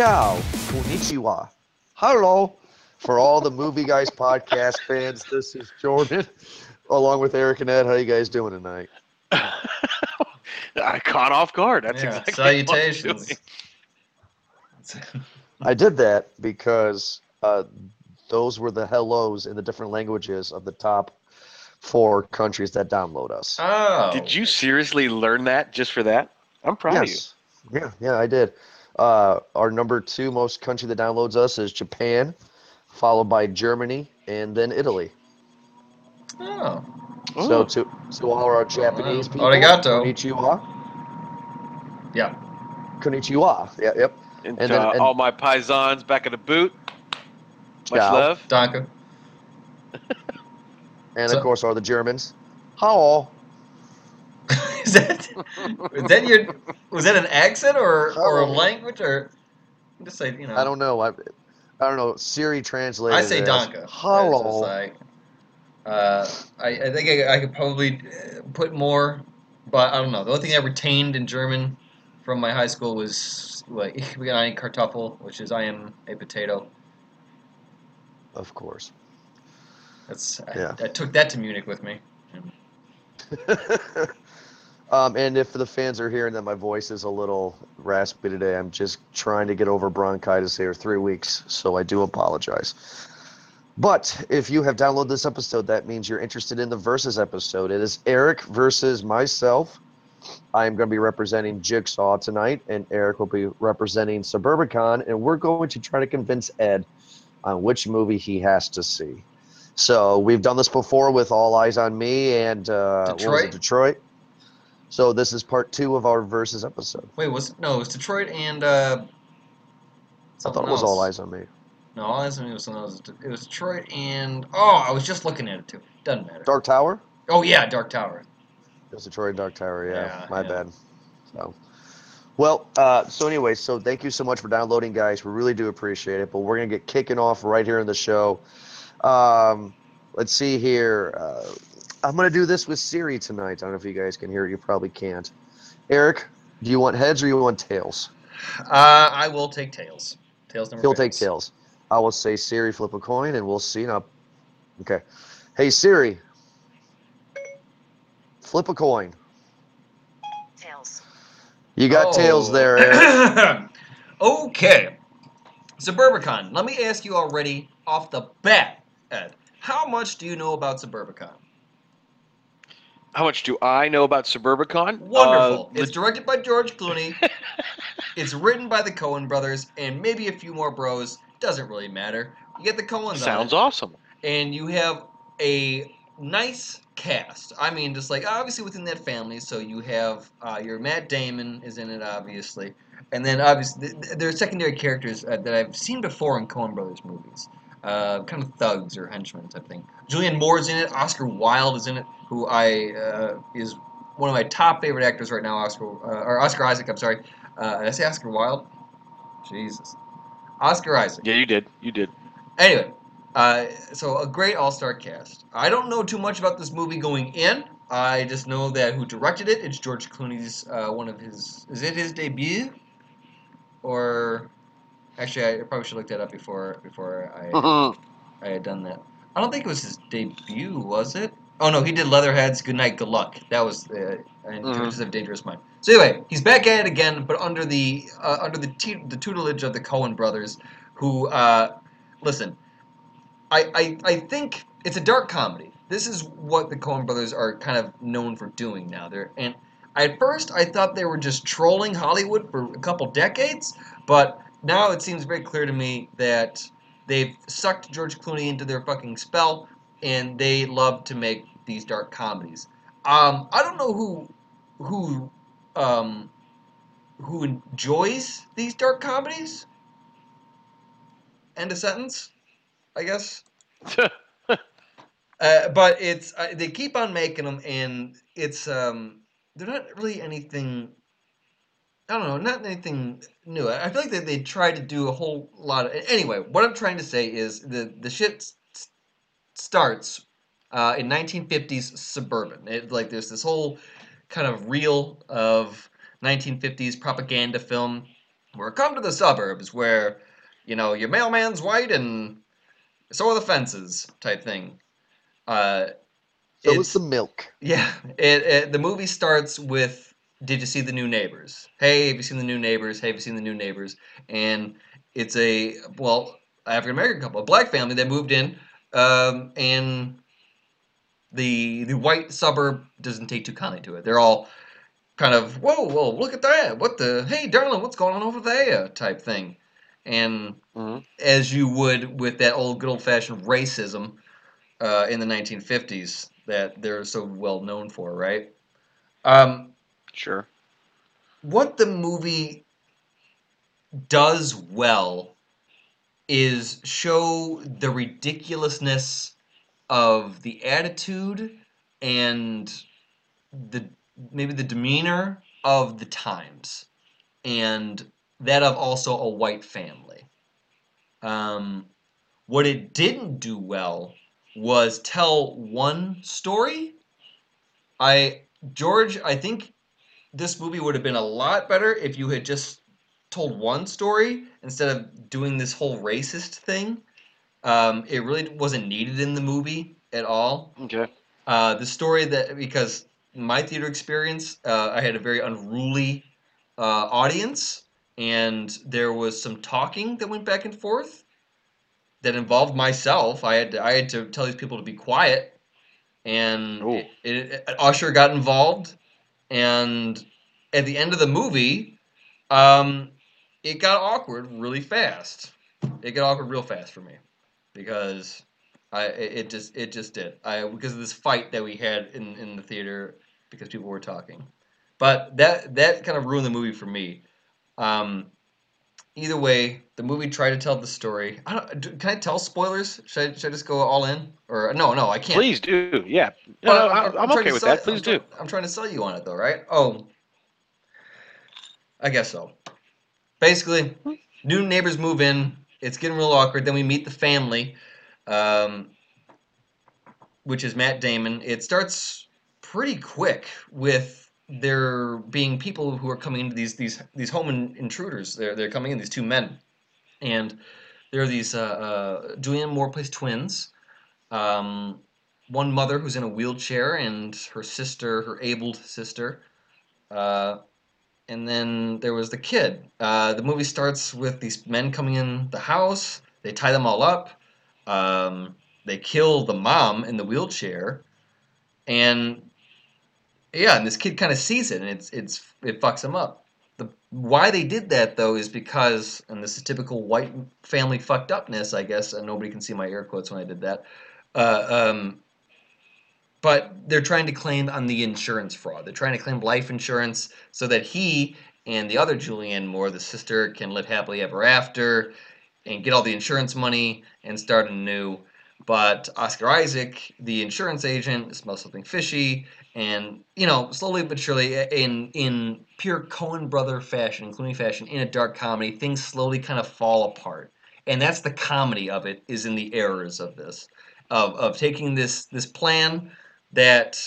Ciao, konnichiwa. Hello. For all the Movie Guys podcast fans, this is Jordan, along with Eric and Ed. How you guys doing tonight? I caught off guard. That's Yeah, exactly what I'm salutations. doing. I did that because uh, those were the hellos in the different languages of the top four countries that download us. Oh. Did you seriously learn that just for that? I'm proud of you. Yeah, yeah, I did. Uh, our number two most country that downloads us is Japan, followed by Germany, and then Italy. Oh. So Ooh. to to all our Japanese Wow. people, Arigato. konnichiwa. Yeah. Konnichiwa. Yeah, yep. and, and then- uh, and- all my paisans back in the boot. Much Ciao. love. Donka. And So- of course, are the Germans. Hello. Is that is that your was that an accent or or a language or just say you know I don't know. I, I don't know. Siri translated. I say Donka. Hello. like, uh, I, I think I, I could probably uh, put more, but I don't know. The only thing I retained in German from my high school was like ich bin ein Kartoffel, which is I am a potato. Of course. That's Yeah. I, I took that to Munich with me. um, and if the fans are hearing that my voice is a little raspy today, I'm just trying to get over bronchitis here three weeks, so I do apologize. But if you have downloaded this episode, that means you're interested in the versus episode. It is Eric versus myself. I am going to be representing Jigsaw tonight, and Eric will be representing Suburbicon, and we're going to try to convince Ed on which movie he has to see. So we've done this before with All Eyez on Me and uh, what was it, Detroit? Detroit. So this is part two of our versus episode. Wait, was no? It was Detroit and uh, I thought it was else. All Eyez on Me. No, All Eyez on Me was something else. It was Detroit and oh, I was just looking at it too. Doesn't matter. Dark Tower. Oh yeah, Dark Tower. It was Detroit Dark Tower. Yeah, Yeah, my yeah. bad. So, well, uh, so anyway, so thank you so much for downloading, guys. We really do appreciate it. But we're gonna get kicking off right here in the show. Um, let's see here. Uh, I'm gonna do this with Siri tonight. I don't know if you guys can hear it. You probably can't. Eric, do you want heads or you want tails? Uh, I will take tails. Tails never. He'll take tails. I will say Siri, flip a coin, and we'll see. Now, okay. Hey Siri, flip a coin. Tails. You got Oh. tails there, Eric. okay. Suburbicon. Let me ask you already off the bat, Ed. How much do you know about Suburbicon? How much do I know about Suburbicon? Wonderful. Uh, it's directed by George Clooney. it's written by the Coen brothers and maybe a few more bros. Doesn't really matter. You get the Coens sounds on it, awesome. and you have a nice cast. I mean, just like obviously within that family. So you have uh, your Matt Damon is in it, obviously, and then obviously th- th- there are secondary characters uh, that I've seen before in Coen brothers movies. Uh, kind of thugs or henchmen type thing. Julianne Moore's in it. Oscar Wilde is in it, who I uh, is one of my top favorite actors right now. Oscar uh, or Oscar Isaac. I'm sorry. Uh, did I say Oscar Wilde? Jesus. Oscar Isaac. Yeah, you did. You did. Anyway, uh, so a great all-star cast. I don't know too much about this movie going in. I just know that who directed it. It's George Clooney's uh, one of his. Is it his debut? Or actually, I probably should look that up before before I I had done that. I don't think it was his debut, was it? Oh no, he did Leatherheads. Good night, good luck. That was uh, and Mhm. Adventures of Dangerous Mind. So anyway, he's back at it again, but under the uh, under the te- the tutelage of the Coen brothers, who uh, listen. I, I I think it's a dark comedy. This is what the Coen brothers are kind of known for doing now. They're and at first I thought they were just trolling Hollywood for a couple decades, but now it seems very clear to me that they've sucked George Clooney into their fucking spell, and they love to make these dark comedies. Um, I don't know who who um, who enjoys these dark comedies. End of sentence, I guess. Uh, but it's uh, they keep on making them, and it's um, they're not really anything. I don't know, not anything new. I feel like they, they tried to do a whole lot of. Anyway, what I'm trying to say is the the shit starts uh, in 1950s suburban. It, like there's this whole kind of reel of 1950s propaganda film Where come to the suburbs where, you know, your mailman's white and so are the fences type thing. Uh, So It's- is the milk. yeah, it, it the movie starts with Did you see the new neighbors? Hey, have you seen the new neighbors? Hey, have you seen the new neighbors? And it's a well African American couple, a black family that moved in, um, and the the white suburb doesn't take too kindly to it. They're all kind of whoa, whoa, look at that! What the hey, darling, what's going on over there? type thing, and Mhm. as you would with that old good old fashioned racism uh, in the 1950s that they're so well known for, right? Um, Sure. what the movie does well is show the ridiculousness of the attitude and the maybe the demeanor of the times and that of also a white family um, what it didn't do well was tell one story i george i think this movie would have been a lot better if you had just told one story instead of doing this whole racist thing. Um, it really wasn't needed in the movie at all. Okay. Uh, the story that because my theater experience, uh, I had a very unruly uh, audience, and there was some talking that went back and forth that involved myself. I had to, I had to tell these people to be quiet, and it, it, Usher got involved, and at the end of the movie, um, it got awkward really fast. It got awkward real fast for me because I it, just it just did. I because of this fight that we had in in the theater because people were talking. But that that kind of ruined the movie for me. Um, either way, the movie tried to tell the story. I don't, can I tell spoilers? Should I, should I just go all in? Or no, no, I can't. Please do. Yeah. No, no, I- I'm, trying okay with sell- that. Please I'm, do. I'm trying to sell you on it though, right? Oh, I guess so. Basically, new neighbors move in. It's getting real awkward. Then we meet the family, um, which is Matt Damon. It starts pretty quick with there being people who are coming into these these these home in, intruders. They're they're coming in. These two men, and there are these uh, uh, Julianne Moore plays twins. Um, one mother who's in a wheelchair and her sister, her abled sister. Uh, and then there was the kid. Uh, the movie starts with these men coming in the house. They tie them all up. Um, they kill the mom in the wheelchair, and yeah, and this kid kind of sees it, and it's it's it fucks him up. The why they did that though is because, and this is typical white family fucked upness, I guess. And nobody can see my air quotes when I did that. Uh, um, but they're trying to claim on the insurance fraud. They're trying to claim life insurance so that he and the other Julianne Moore, the sister, can live happily ever after and get all the insurance money and start anew. But Oscar Isaac, the insurance agent, smells something fishy, and you know, slowly but surely, in in pure Coen brother fashion, Clooney fashion, in a dark comedy, things slowly kind of fall apart. And that's the comedy of it, is in the errors of this, of of taking this this plan that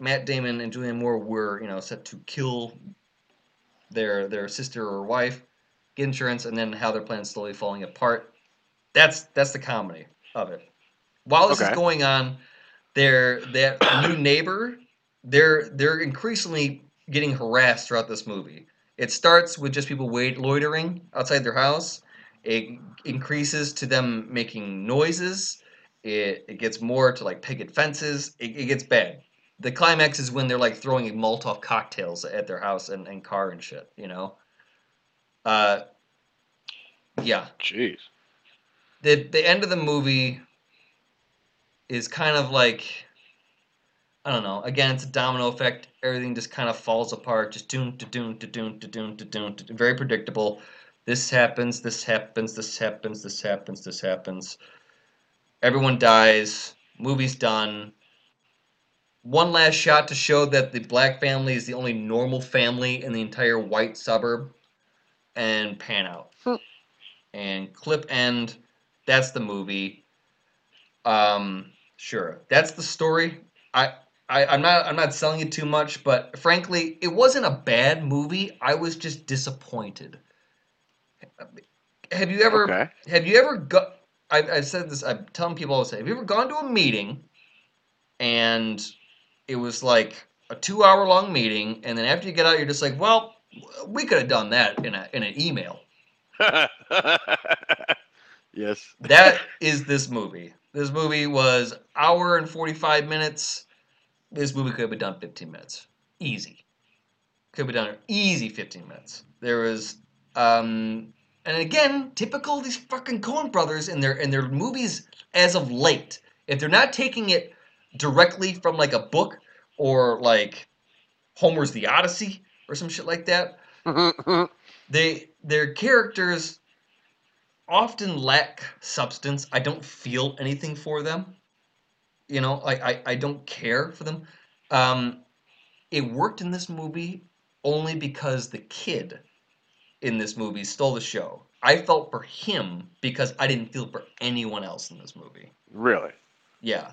Matt Damon and Julianne Moore were, you know, set to kill their their sister or wife, get insurance, and then how their plan's slowly falling apart. That's that's the comedy of it. While this is going on, their that new neighbor, they're they're increasingly getting harassed throughout this movie. It starts with just people wait loitering outside their house. It increases to them making noises. It, it gets more to like picket fences. It, it gets bad. The climax is when they're like throwing Molotov cocktails at their house and, and car and shit, you know? Uh, yeah. Jeez. The, the end of the movie is kind of like, I don't know. Again, it's a domino effect. Everything just kind of falls apart. Just doom, to doom, to doom, to doon, to doon, to very predictable. This happens, this happens, this happens, this happens, this happens. Everyone dies. Movie's done. One last shot to show that the black family is the only normal family in the entire white suburb. And pan out. Hmm. And clip end. That's the movie. Um, sure. That's the story. I, I, I'm not I'm not selling it too much, but frankly, it wasn't a bad movie. I was just disappointed. Have you ever Okay. have you ever got? I, I said this. I'm telling people all the time. Have you ever gone to a meeting, and it was like a two-hour long meeting, and then after you get out, you're just like, well, we could have done that in a in an email. yes. That is this movie. This movie was hour and 45 minutes. This movie could have been done 15 minutes. Easy. Could have been done in easy 15 minutes. There was um and again, typical these fucking Coen brothers in their in their movies as of late. If they're not taking it directly from like a book or like Homer's The Odyssey or some shit like that, they their characters often lack substance. I don't feel anything for them. You know, I, I, I don't care for them. Um, it worked in this movie only because the kid in this movie stole the show. I felt for him because I didn't feel for anyone else in this movie. really? Yeah.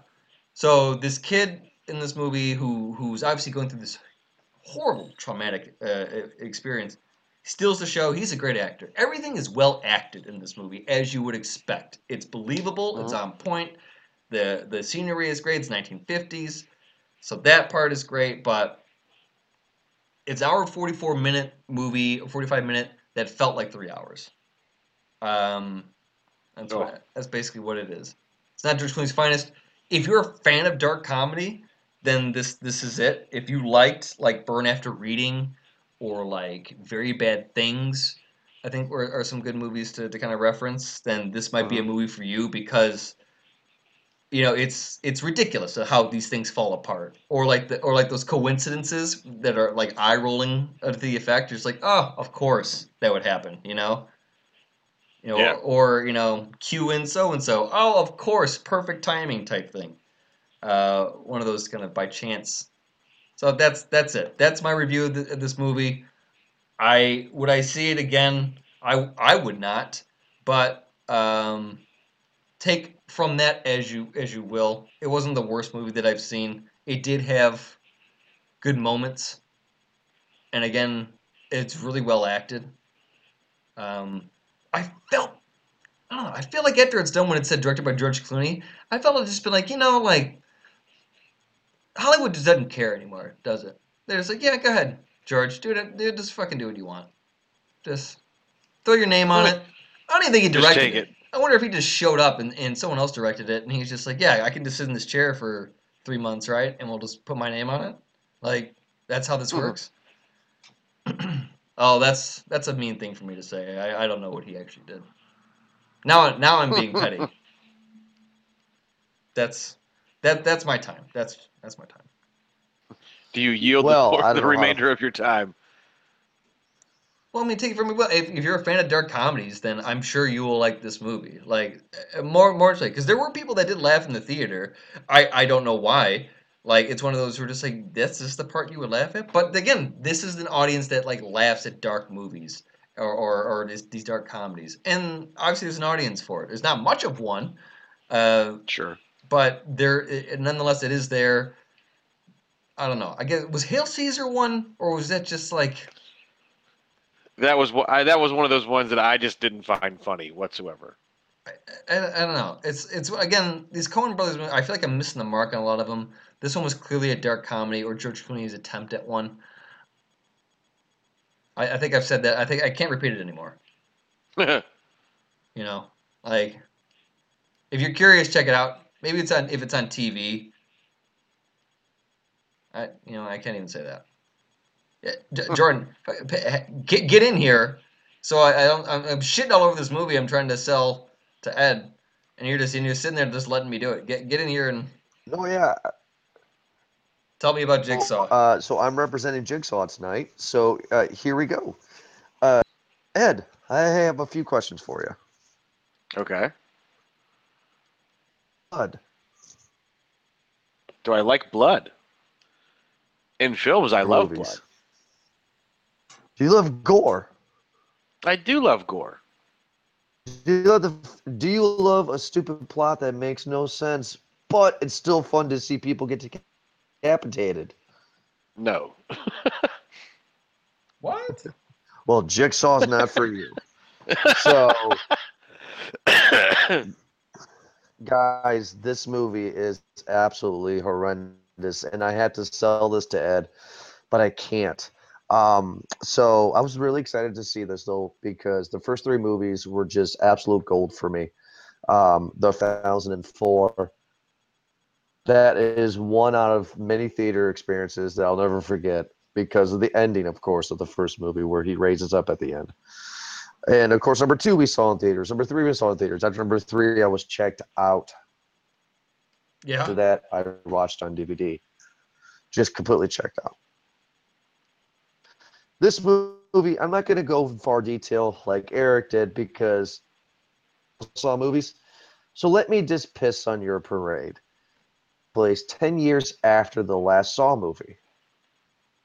So this kid in this movie who who's obviously going through this horrible traumatic uh, experience steals the show. He's a great actor. Everything is well acted in this movie as you would expect. It's believable. It's on point. The the scenery is great. It's 1950s. So that part is great, but it's our 44 minute movie, 45 minute that felt like 3 hours. Um that's Oh. what that's basically what it is. It's not George Clooney's finest. If you're a fan of dark comedy, then this this is it. If you liked like Burn After Reading or like Very Bad Things, I think are, are some good movies to, to kind of reference, then this might be a movie for you because you know it's it's ridiculous how these things fall apart or like the or like those coincidences that are like eye rolling of the effect. You're just like, oh, of course that would happen, you know. You know, Yeah. or, you know, cue in so and so. Oh, of course, perfect timing type thing. Uh, one of those kind of by chance. So that's that's it. That's my review of, th- of this movie. I would I see it again? I I would not, but um, take from that as you as you will. It wasn't the worst movie that I've seen. It did have good moments, and again, it's really well acted. Um, I felt I don't know. I feel like after it's done, when it said directed by George Clooney, I felt it just been like you know like Hollywood just doesn't care anymore, does it? They're just like, yeah, go ahead, George, do it. Dude, just fucking do what you want. Just throw your name on it. I don't even think he directed it. it. I wonder if he just showed up and, and someone else directed it, and he's just like, yeah, I can just sit in this chair for three months, right? And we'll just put my name on it. Like that's how this Mhm. works. oh, that's that's a mean thing for me to say. I, I don't know what he actually did. Now now I'm being petty. That's that that's my time. That's that's my time. Do you yield Well, the, I don't the know how- remainder of your time? Well, I mean, take it from me. Well, if, if you're a fan of dark comedies, then I'm sure you will like this movie. Like uh, more, more like because there were people that did laugh in the theater. I, I don't know why. Like it's one of those who are just like, this is the part you would laugh at. But again, this is an audience that like laughs at dark movies or or, or this, these dark comedies, and obviously there's an audience for it. There's not much of one, uh, Sure. But there, it, nonetheless, it is there. I don't know. I guess was Hail Caesar one, or was that just like? That was I, that was one of those ones that I just didn't find funny whatsoever. I, I don't know. It's it's again these Coen Brothers. I feel like I'm missing the mark on a lot of them. This one was clearly a dark comedy or George Clooney's attempt at one. I, I think I've said that. I think I can't repeat it anymore. You know, like if you're curious, check it out. Maybe it's on if it's on TV. I you know I can't even say that. Yeah, Jordan, get get in here. So I, I don't. I'm, I'm shitting all over this movie. I'm trying to sell to Ed, and you're just and you're sitting there just letting me do it. Get get in here and No, yeah. tell me about Jigsaw. Uh, so I'm representing Jigsaw tonight. So uh, here we go. Uh, Ed, I have a few questions for you. okay. Bud, Do I like blood? In films, I love movies. blood. Do you love gore? I do love gore. Do you love the, Do you love a stupid plot that makes no sense, but it's still fun to see people get decapitated? No. what? Well, Jigsaw's not for you. So, guys, this movie is absolutely horrendous, and I had to sell this to Ed, but I can't. Um, so I was really excited to see this though because the first three movies were just absolute gold for me. Um, the 2004. That is one out of many theater experiences that I'll never forget because of the ending, of course, of the first movie where he raises up at the end. And of course, number two we saw in theaters. Number three we saw in theaters. After number three, I was checked out. Yeah. After that, I watched on DVD. Just completely checked out. This movie, I'm not going to go in far detail like Eric did because I saw movies. So let me just piss on your parade. Plays 10 years after the last Saw movie.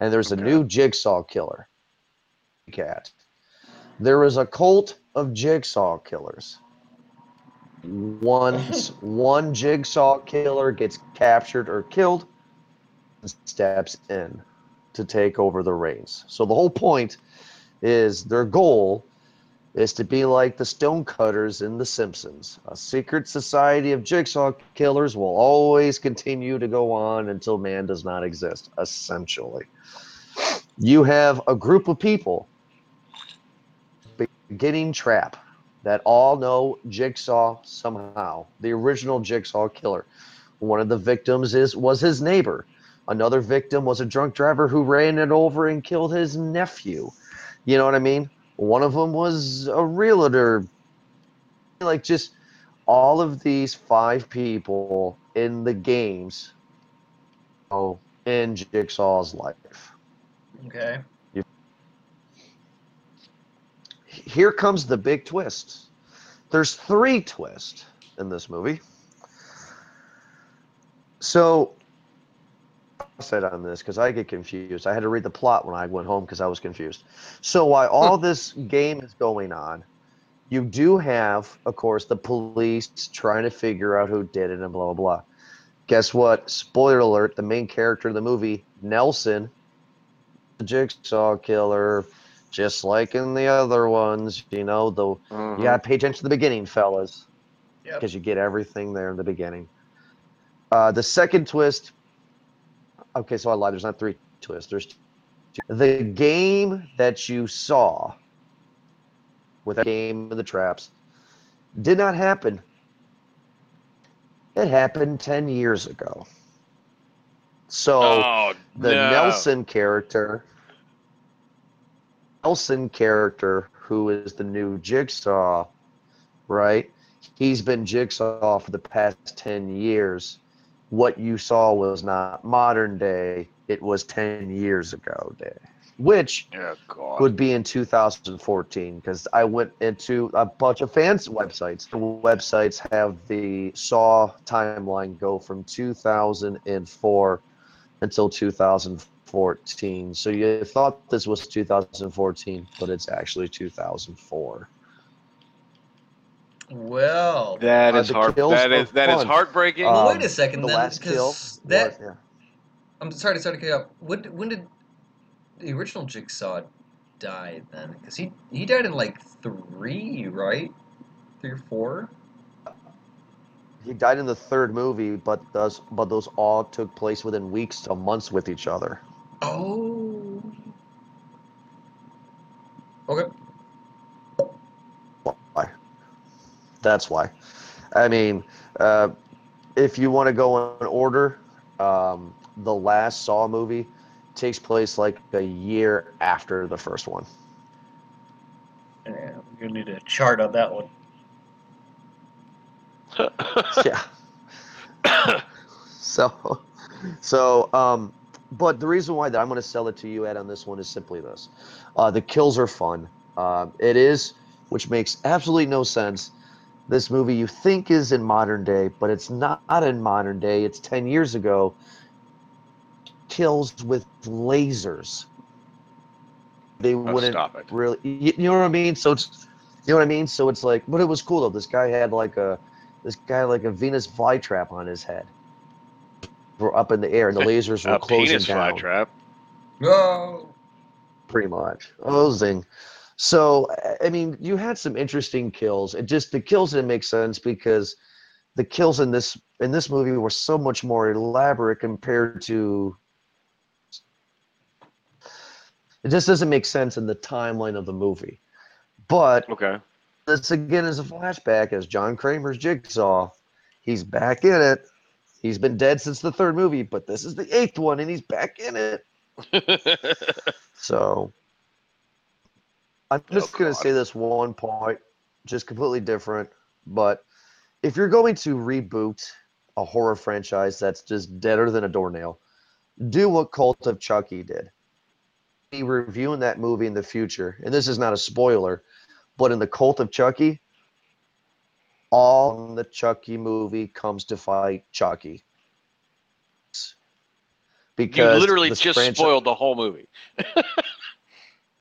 And there's a new Jigsaw killer. Cat. There is a cult of jigsaw killers. Once one jigsaw killer gets captured or killed, steps in to take over the reins. So the whole point is their goal is to be like the stonecutters in The Simpsons. A secret society of jigsaw killers will always continue to go on until man does not exist, essentially. You have a group of people beginning trap that all know Jigsaw somehow, the original Jigsaw killer. One of the victims is was his neighbor. Another victim was a drunk driver who ran it over and killed his nephew. You know what I mean? One of them was a realtor. Like just all of these five people in the games oh in Jigsaw's life. Okay. Here comes the big twist. There's three twists in this movie. So, I said on this because I get confused. I had to read the plot when I went home because I was confused. So, while all this game is going on, you do have, of course, the police trying to figure out who did it and blah, blah, blah. Guess what? Spoiler alert the main character of the movie, Nelson, the jigsaw killer, just like in the other ones, you know, the Mhm. you gotta pay attention to the beginning, fellas, Yep. because you get everything there in the beginning. Uh, the second twist. Okay, so I lied. There's not three twists. There's two. the game that you saw with that game of the traps did not happen. It happened ten years ago. So oh, the no. Nelson character, Nelson character, who is the new Jigsaw, right? He's been Jigsaw for the past 10 years. What you saw was not modern day, it was 10 years ago day, which Oh, would be in 2014 because I went into a bunch of fans websites. The websites have the Saw timeline go from 2004 until 2014. So you thought this was 2014, but it's actually 2004. Well, That Uh, is heart. That is are that is fun. heartbreaking. well, Um, wait a second The then, last kill. that was- yeah. I'm sorry to start to cut you off. When, when did the original Jigsaw die then? Because he he died in like three, right? Three or four. He died in the third movie, but those but those all took place within weeks to months with each other. Oh. Okay. Why? That's why. I mean, uh, if you want to go in order, um, the last Saw movie takes place like a year after the first one. Yeah, we're gonna need a chart on that one. yeah. so, so, um, but the reason why that I'm going to sell it to you, Ed, on this one is simply this: uh, the kills are fun. Uh, it is, which makes absolutely no sense. This movie you think is in modern day, but it's not in modern day. It's ten years ago. Kills with lasers. They Oh, wouldn't really you, you know what I mean? So it's you know what I mean? So it's like but it was cool though. This guy had like a this guy had like a Venus flytrap on his head. We're up in the air and the lasers were A closing penis down. flytrap. Oh. Pretty much. Oh zing. So I- I mean, you had some interesting kills. It just the kills didn't make sense because the kills in this in this movie were so much more elaborate compared to. It just doesn't make sense in the timeline of the movie. But Okay. this again is a flashback as John Kramer's Jigsaw. He's back in it. He's been dead since the third movie, but this is the eighth one, and he's back in it. So I'm oh, just Oh, going to say this one point, just completely different. But if you're going to reboot a horror franchise that's just deader than a doornail, do what Cult of Chucky did. Be reviewing that movie in the future, and this is not a spoiler, but in the Cult of Chucky, all in the Chucky movie comes to fight Chucky. Because you literally just franchi- spoiled the whole movie.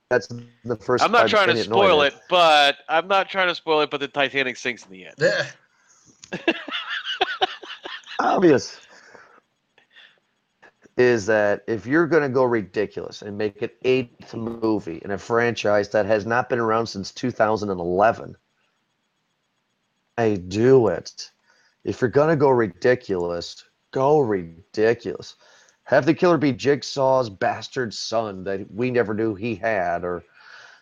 That's the first. I'm not trying to I've seen annoying spoil it, but I'm not trying to spoil it. But the Titanic sinks in the end. Yeah. obvious is that if you're going to go ridiculous and make an eighth movie in a franchise that has not been around since 2011, I do it. If you're to go ridiculous, go ridiculous. Have the killer be Jigsaw's bastard son that we never knew he had or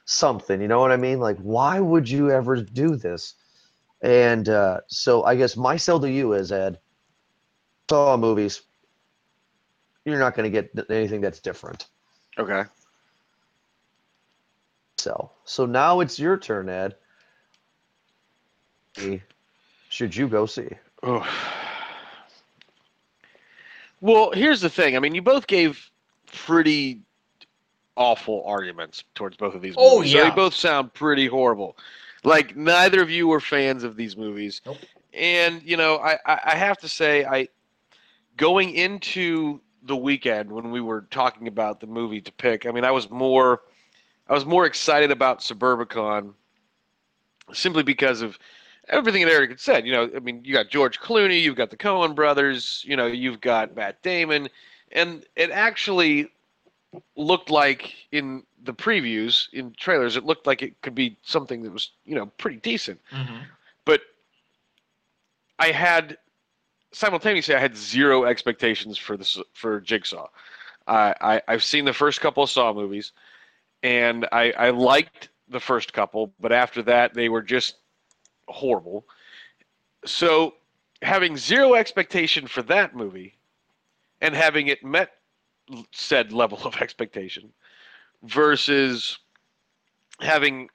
something. You know what I mean? Like, why would you ever do this? And uh, so I guess my sell to you is, Ed, Saw movies, you're not going to get anything that's different. Okay. So, so now it's your turn, Ed. Should you go see? Oof. Well, here's the thing. I mean, you both gave pretty awful arguments towards both of these Oh, movies. So yeah. they both sound pretty horrible. Like neither of you were fans of these movies. Nope. And you know, I, I, I have to say, I going into the weekend when we were talking about the movie to pick. I mean, I was more, I was more excited about Suburbicon, simply because of everything that Eric had said. You know, I mean, you got George Clooney, you've got the Coen brothers, you know, you've got Matt Damon, and it actually looked like in the previews, in trailers, it looked like it could be something that was, you know, pretty decent. Mhm. But I had simultaneously, I had zero expectations for this for Jigsaw. I, I I've seen the first couple of Saw movies, and I I liked the first couple, but after that they were just horrible. So having zero expectation for that movie, and having it met said level of expectation, versus having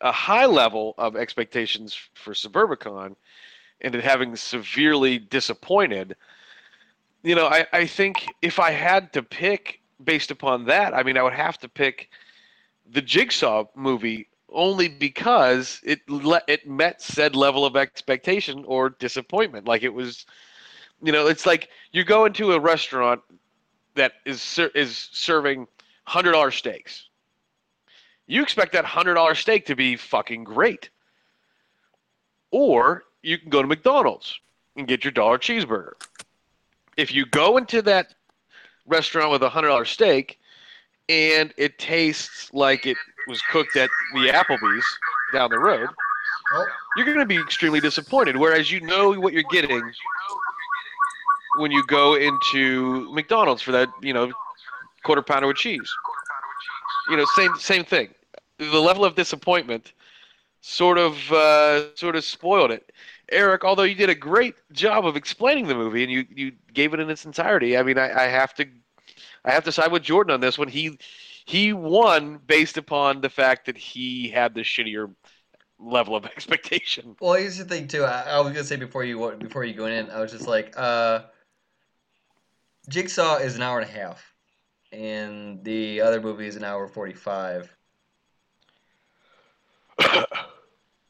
a high level of expectations for Suburbicon and it having severely disappointed, you know, I, I think if I had to pick based upon that, I mean, I would have to pick the Jigsaw movie only because it le- it met said level of expectation or disappointment. Like it was, you know, it's like you go into a restaurant that is ser- is serving hundred dollar steaks. You expect that hundred dollar steak to be fucking great, or you can go to McDonald's and get your dollar cheeseburger. If you go into that restaurant with a hundred dollar steak and it tastes like it was cooked at the Applebee's down the road, you're going to be extremely disappointed. Whereas you know what you're getting when you go into McDonald's for that, you know, quarter pounder with cheese. You know, same same thing. The level of disappointment sort of uh, sort of spoiled it. Eric, although you did a great job of explaining the movie and you, you gave it in its entirety, I mean, I, I have to I have to side with Jordan on this one. He he won based upon the fact that he had the shittier level of expectation. well, here's the thing too. I, I was gonna say before you before you go in, I was just like, uh, Jigsaw is an hour and a half, and the other movie is an hour forty five.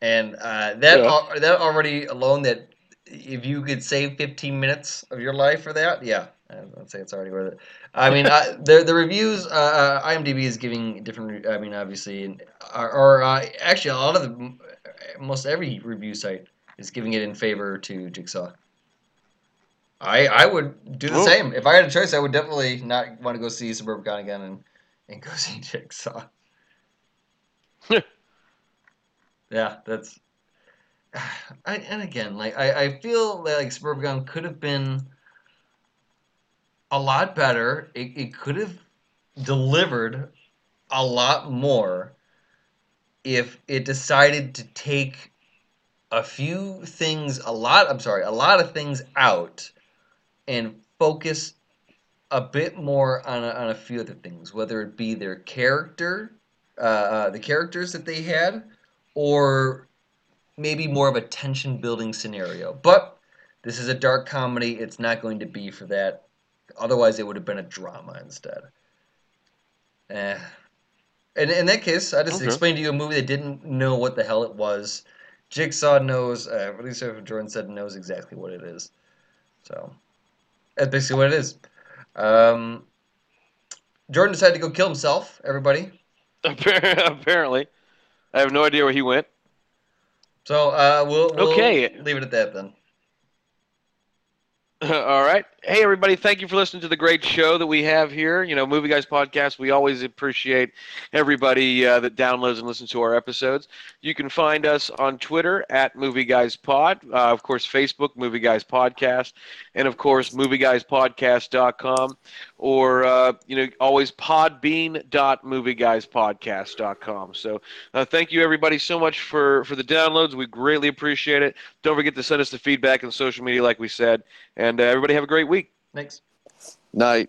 And uh, that Yeah. al- that already alone that if you could save 15 minutes of your life for that, yeah, I'd say it's already worth it. I mean, I, the the reviews, uh, uh, IMDb is giving different. I mean, obviously, or, or uh, actually, a lot of the most every review site is giving it in favor to Jigsaw. I I would do the Well- same if I had a choice. I would definitely not want to go see Suburbicon again and and go see Jigsaw. yeah, that's. I, and again, like I, I feel like Suburbicon could have been a lot better. It, it could have delivered a lot more if it decided to take a few things, a lot. I'm sorry, a lot of things out, and focus a bit more on a, on a few other things, whether it be their character, uh, uh, the characters that they had, or maybe more of a tension building scenario. But this is a dark comedy; it's not going to be for that. Otherwise, it would have been a drama instead. Eh. And in that case, I just Okay. explained to you a movie that didn't know what the hell it was. Jigsaw knows, uh, at least if Jordan said knows exactly what it is. So that's basically what it is. Um, Jordan decided to go kill himself. Everybody. Apparently, I have no idea where he went. So uh, we'll, we'll Okay. leave it at that then. All right. Hey, everybody. Thank you for listening to the great show that we have here. You know, Movie Guys Podcast. We always appreciate everybody uh, that downloads and listens to our episodes. You can find us on Twitter at Movie Guys Pod. Uh, of course, Facebook, Movie Guys Podcast. And, of course, movieguyspodcast.com. Or, uh, you know, always podbean.movieguyspodcast.com. So uh, thank you, everybody, so much for, for the downloads. We greatly appreciate it. Don't forget to send us the feedback on social media, like we said. And uh, everybody have a great week. Thanks. Night.